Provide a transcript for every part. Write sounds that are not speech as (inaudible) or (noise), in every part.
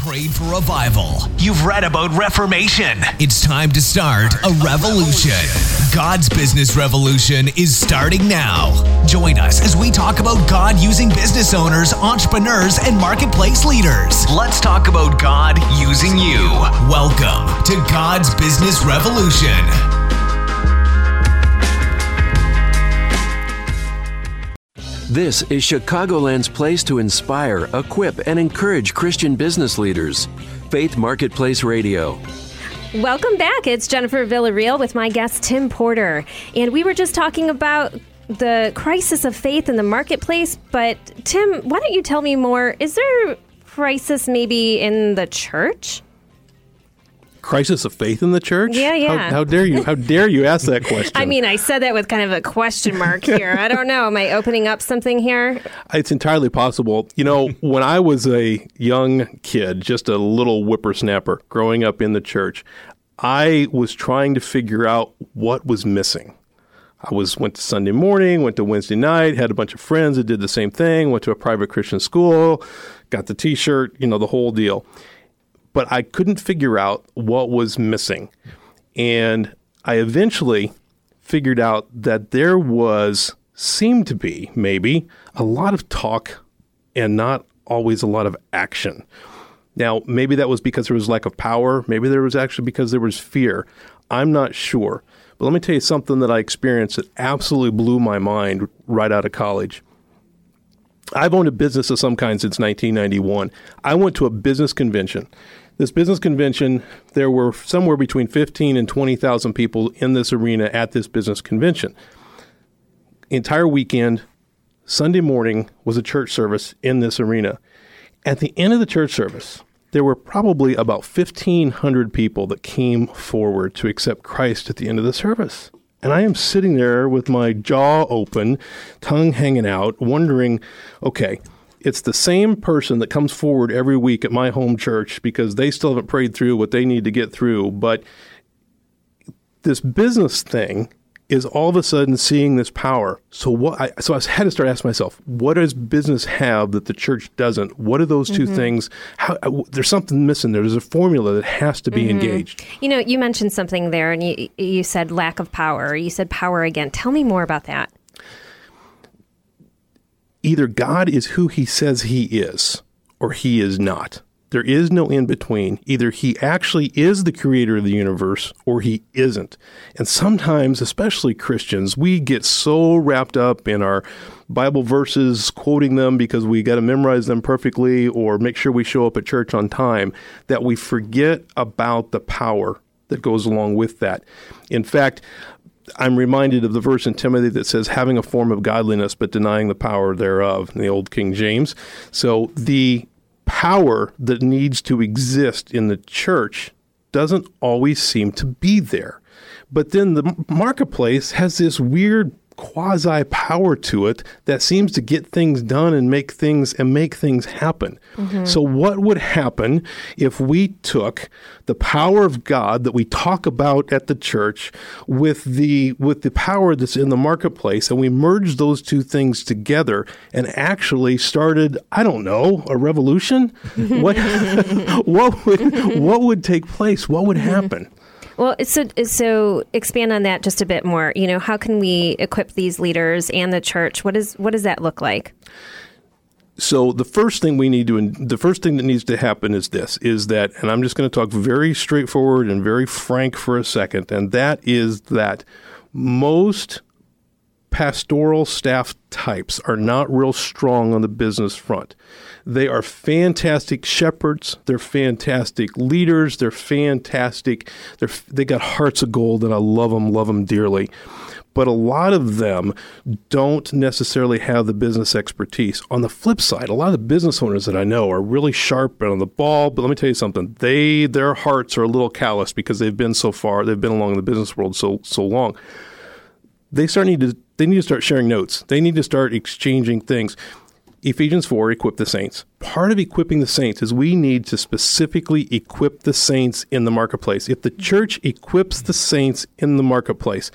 prayed for revival. You've read about reformation. It's time to start a revolution. God's business revolution is starting now. Join us as we talk about God using business owners, entrepreneurs, and marketplace leaders. Let's talk about God using you. Welcome to God's Business Revolution. This is Chicagoland's place to inspire, equip, and encourage Christian business leaders. Faith Marketplace Radio. Welcome back. It's Jennifer Villarreal with my guest Tim Porter. And we were just talking about the crisis of faith in the marketplace. But, Tim, why don't you tell me more? Is there crisis maybe in the church? Crisis of faith in the church? Yeah, yeah. How, how, dare you? How dare you ask that (laughs) question? I mean, I said that with kind of a question mark here. I don't know. Am I opening up something here? It's entirely possible. You know, (laughs) when I was a young kid, just a little whippersnapper growing up in the church, I was trying to figure out what was missing. I was went to Sunday morning, went to Wednesday night, had a bunch of friends that did the same thing, went to a private Christian school, got the t-shirt, you know, the whole deal but I couldn't figure out what was missing. And I eventually figured out that there was, seemed to be, maybe, a lot of talk and not always a lot of action. Now, maybe that was because there was lack of power. Maybe there was actually because there was fear. I'm not sure. But let me tell you something that I experienced that absolutely blew my mind right out of college. I've owned a business of some kind since 1991. I went to a business convention this business convention, there were somewhere between 15 and 20,000 people in this arena at this business convention. Entire weekend, Sunday morning was a church service in this arena. At the end of the church service, there were probably about 1,500 people that came forward to accept Christ at the end of the service. And I am sitting there with my jaw open, tongue hanging out, wondering okay, it's the same person that comes forward every week at my home church because they still haven't prayed through what they need to get through. But this business thing is all of a sudden seeing this power. So what? I, so I had to start asking myself, what does business have that the church doesn't? What are those 2 mm-hmm. things? How, uh, there's something missing there. There's a formula that has to be mm-hmm. engaged. You know, you mentioned something there, and you you said lack of power. You said power again. Tell me more about that either God is who he says he is or he is not. There is no in between. Either he actually is the creator of the universe or he isn't. And sometimes, especially Christians, we get so wrapped up in our Bible verses, quoting them because we got to memorize them perfectly or make sure we show up at church on time, that we forget about the power that goes along with that. In fact, I'm reminded of the verse in Timothy that says, having a form of godliness but denying the power thereof, in the old King James. So the power that needs to exist in the church doesn't always seem to be there. But then the marketplace has this weird quasi power to it that seems to get things done and make things and make things happen. Mm-hmm. So what would happen if we took the power of God that we talk about at the church with the with the power that's in the marketplace and we merged those two things together and actually started I don't know a revolution (laughs) what (laughs) what would what would take place what would happen well, so so expand on that just a bit more. You know, how can we equip these leaders and the church? What is what does that look like? So the first thing we need to the first thing that needs to happen is this is that and I'm just going to talk very straightforward and very frank for a second and that is that most pastoral staff types are not real strong on the business front. They are fantastic shepherds. They're fantastic leaders. They're fantastic. They're, they got hearts of gold, and I love them, love them dearly. But a lot of them don't necessarily have the business expertise. On the flip side, a lot of the business owners that I know are really sharp and on the ball. But let me tell you something: they their hearts are a little callous because they've been so far. They've been along in the business world so so long. They start need to they need to start sharing notes. They need to start exchanging things. Ephesians 4, equip the saints. Part of equipping the saints is we need to specifically equip the saints in the marketplace. If the church equips the saints in the marketplace,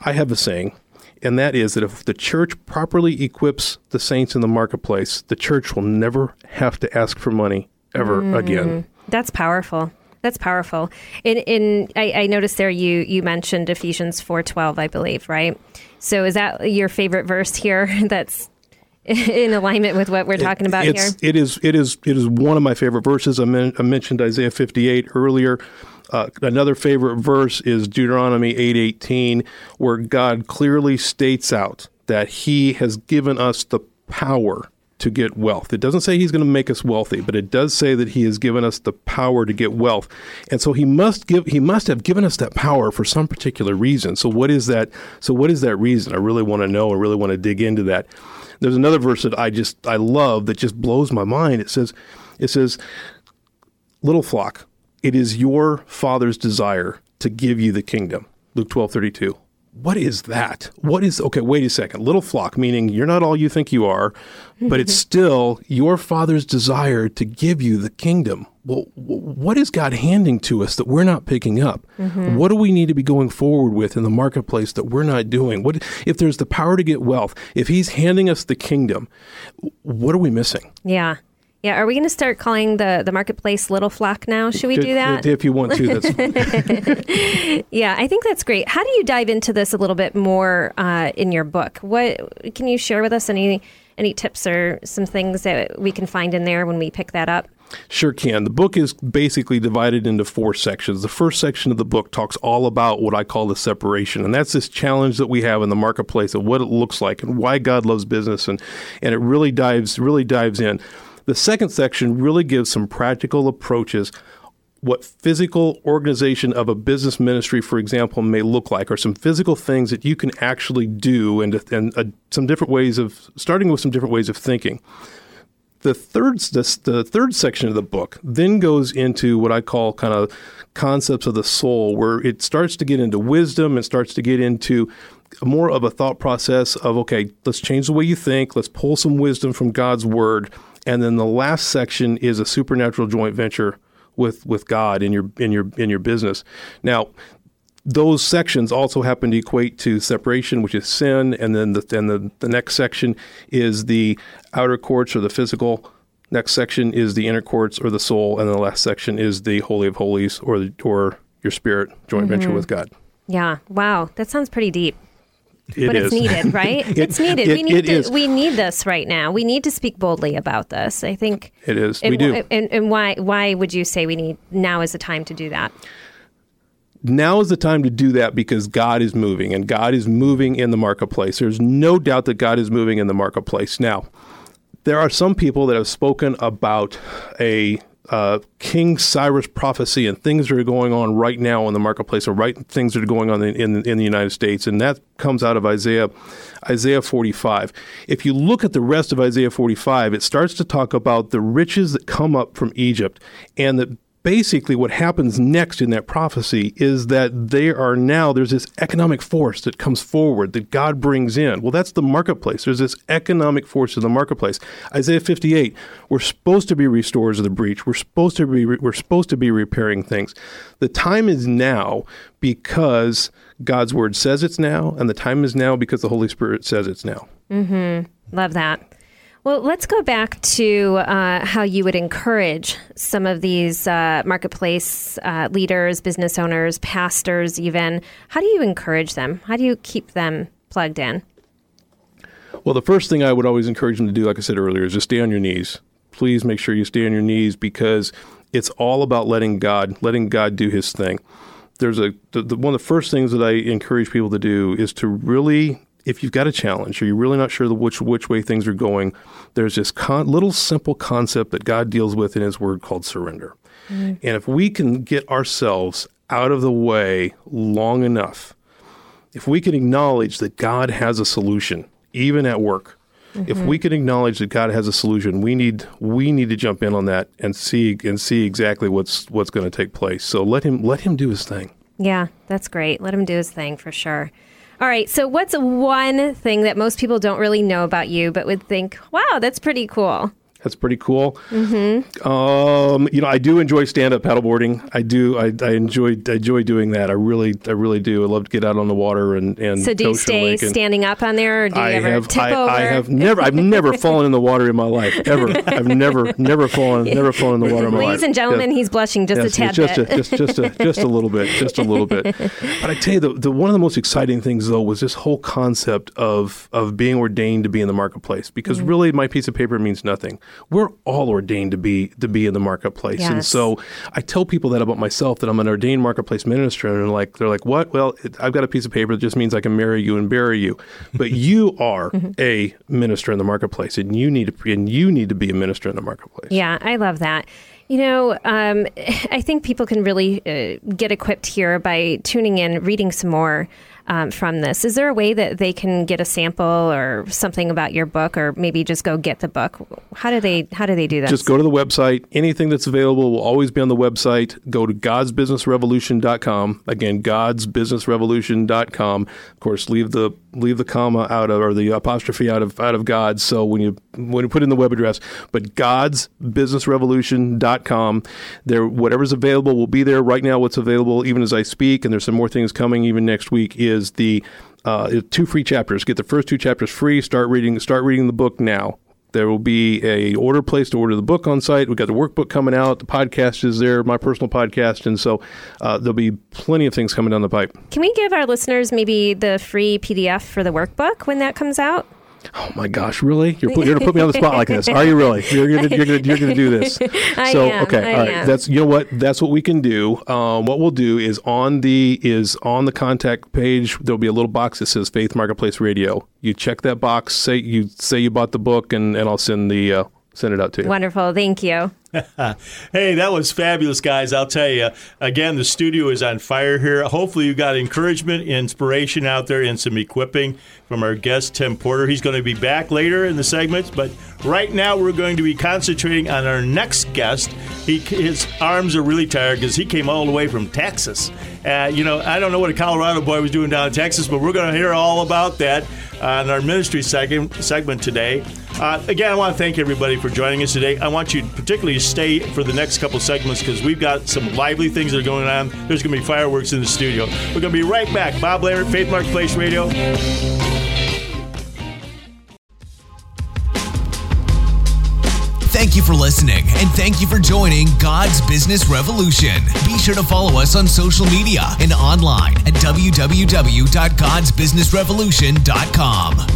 I have a saying, and that is that if the church properly equips the saints in the marketplace, the church will never have to ask for money ever Mm-hmm. again. That's powerful. That's powerful. In in I, I noticed there you you mentioned Ephesians four twelve, I believe, right? So is that your favorite verse here? (laughs) That's (laughs) in alignment with what we're talking about it's, here. It is. It is. It is one of my favorite verses. I, men- I mentioned Isaiah 58 earlier. Uh, another favorite verse is Deuteronomy 8:18, where God clearly states out that He has given us the power to get wealth. It doesn't say He's going to make us wealthy, but it does say that He has given us the power to get wealth, and so He must give. He must have given us that power for some particular reason. So what is that? So what is that reason? I really want to know. I really want to dig into that. There's another verse that I just I love that just blows my mind. It says, it says, little flock, it is your father's desire to give you the kingdom. Luke twelve thirty two. What is that? What is okay? Wait a second. Little flock, meaning you're not all you think you are, but it's mm-hmm. still your father's desire to give you the kingdom. Well, what is God handing to us that we're not picking up? Mm-hmm. What do we need to be going forward with in the marketplace that we're not doing? What if there's the power to get wealth? If He's handing us the kingdom, what are we missing? yeah. Yeah. Are we going to start calling the, the marketplace Little Flock now? Should we do that? If you want to, that's fine. (laughs) (laughs) Yeah, I think that's great. How do you dive into this a little bit more uh, in your book? What can you share with us? Any any tips or some things that we can find in there when we pick that up? Sure can. The book is basically divided into four sections. The first section of the book talks all about what I call the separation, and that's this challenge that we have in the marketplace of what it looks like and why God loves business, and and it really dives really dives in. The second section really gives some practical approaches what physical organization of a business ministry, for example, may look like, or some physical things that you can actually do, and, and uh, some different ways of starting with some different ways of thinking. The third the, the third section of the book then goes into what I call kind of concepts of the soul, where it starts to get into wisdom and starts to get into more of a thought process of okay, let's change the way you think, let's pull some wisdom from God's word, and then the last section is a supernatural joint venture with with God in your in your in your business. Now, those sections also happen to equate to separation, which is sin, and then the and the, the next section is the outer courts or the physical. Next section is the inner courts or the soul, and the last section is the holy of holies or the, or your spirit joint venture mm-hmm. with God. Yeah. Wow, that sounds pretty deep. It but it's needed, (laughs) right? It- it's needed. it- we need to, is. we need this right now. We need to speak boldly about this. I think It is. We do. And, and why why would you say we need now is the time to do that? now is the time to do that because God is moving and God is moving in the marketplace. There's no doubt that God is moving in the marketplace. Now, there are some people that have spoken about a uh, King Cyrus prophecy and things that are going on right now in the marketplace, or right things that are going on in, in, in the United States, and that comes out of Isaiah, Isaiah 45. If you look at the rest of Isaiah 45, it starts to talk about the riches that come up from Egypt, and that basically what happens next in that prophecy is that they are now there's this economic force that comes forward that God brings in. Well, that's the marketplace. There's this economic force in the marketplace. Isaiah 58, we're supposed to be restorers of the breach. We're supposed to be we're supposed to be repairing things. The time is now because God's word says it's now, and the time is now because the Holy Spirit says it's now. Mm-hmm. Love that. Well, let's go back to uh, how you would encourage some of these uh, marketplace uh, leaders, business owners, pastors, even. How do you encourage them? How do you keep them plugged in? Well, the first thing I would always encourage them to do, like I said earlier, is just stay on your knees. Please make sure you stay on your knees because it's all about letting God, letting God do His thing. There's a the, the, one of the first things that I encourage people to do is to really, if you've got a challenge or you're really not sure the which which way things are going, there's this con- little simple concept that God deals with in His Word called surrender. Mm-hmm. And if we can get ourselves out of the way long enough, if we can acknowledge that God has a solution, even at work, if mm-hmm. we can acknowledge that God has a solution, we need we need to jump in on that and see and see exactly what's what's going to take place. So let him let him do his thing. Yeah, that's great. Let him do his thing for sure. All right. So, what's one thing that most people don't really know about you, but would think, wow, that's pretty cool? That's pretty cool. Mm-hmm. Um, you know, I do enjoy stand up paddleboarding. I do. I, I enjoy. I enjoy doing that. I really. I really do. I love to get out on the water and and. So do you stay and- standing up on there, or do you I ever have, tip I, over? I have never, I've never (laughs) fallen in the water in my life ever. I've never, never fallen, never fallen in the water in my life. Ladies and gentlemen, Yeah. he's blushing just Yes, a tad just bit. A, just, just, a, just a little bit, just a little bit. (laughs) But I tell you, the, the one of the most exciting things though was this whole concept of of being ordained to be in the marketplace. Because Mm-hmm. really, my piece of paper means nothing. We're all ordained to be to be in the marketplace, and so I tell people that about myself that I'm an ordained marketplace minister, and they're like, they're like, what? Well, it, I've got a piece of paper that just means I can marry you and bury you, but (laughs) you are a minister in the marketplace, and you need to and you need to be a minister in the marketplace. Yeah, I love that. You know, um, (laughs) I think people can really uh, get equipped here by tuning in, reading some more um, from this. Is there a way that they can get a sample or something about your book, or maybe just go get the book? How do they How do they do that? Just go to the website. Anything that's available will always be on the website. Go to godsbusinessrevolution.com. Again, godsbusinessrevolution.com. Of course, leave the leave the comma out of or the apostrophe out of out of God. So when you when you put in the web address, but godsbusinessrevolution.com. There whatever's available will be there. Right now what's available even as I speak and there's some more things coming even next week is the uh, two free chapters. Get the first two chapters free. Start reading. Start reading the book now. There will be a order place to order the book on site. We've got the workbook coming out. The podcast is there, my personal podcast, and so uh, there'll be plenty of things coming down the pipe. Can we give our listeners maybe the free PDF for the workbook when that comes out? Oh my gosh, really? You're, put, you're gonna put me on the spot like this? Are you really? You're gonna you're gonna you're gonna do this? (laughs) I so am, okay, I all right. am. That's you know what? That's what we can do. Um, what we'll do is on the is on the contact page. There'll be a little box that says Faith Marketplace Radio. You check that box. Say you say you bought the book, and, and I'll send the uh, send it out to you. Wonderful, thank you. (laughs) Hey, that was fabulous, guys. I'll tell you. Again, the studio is on fire here. Hopefully, you got encouragement, inspiration out there, and some equipping from our guest, Tim Porter. He's going to be back later in the segments, but right now we're going to be concentrating on our next guest. He, his arms are really tired because he came all the way from Texas. Uh, you know, I don't know what a Colorado boy was doing down in Texas, but we're going to hear all about that on our ministry segment, segment today. Uh, again, I want to thank everybody for joining us today. I want you particularly to stay for the next couple segments because we've got some lively things that are going on. There's going to be fireworks in the studio. We're going to be right back. Bob Lambert, Faith Marketplace Radio. Thank you for listening and thank you for joining God's Business Revolution. Be sure to follow us on social media and online at www.godsbusinessrevolution.com.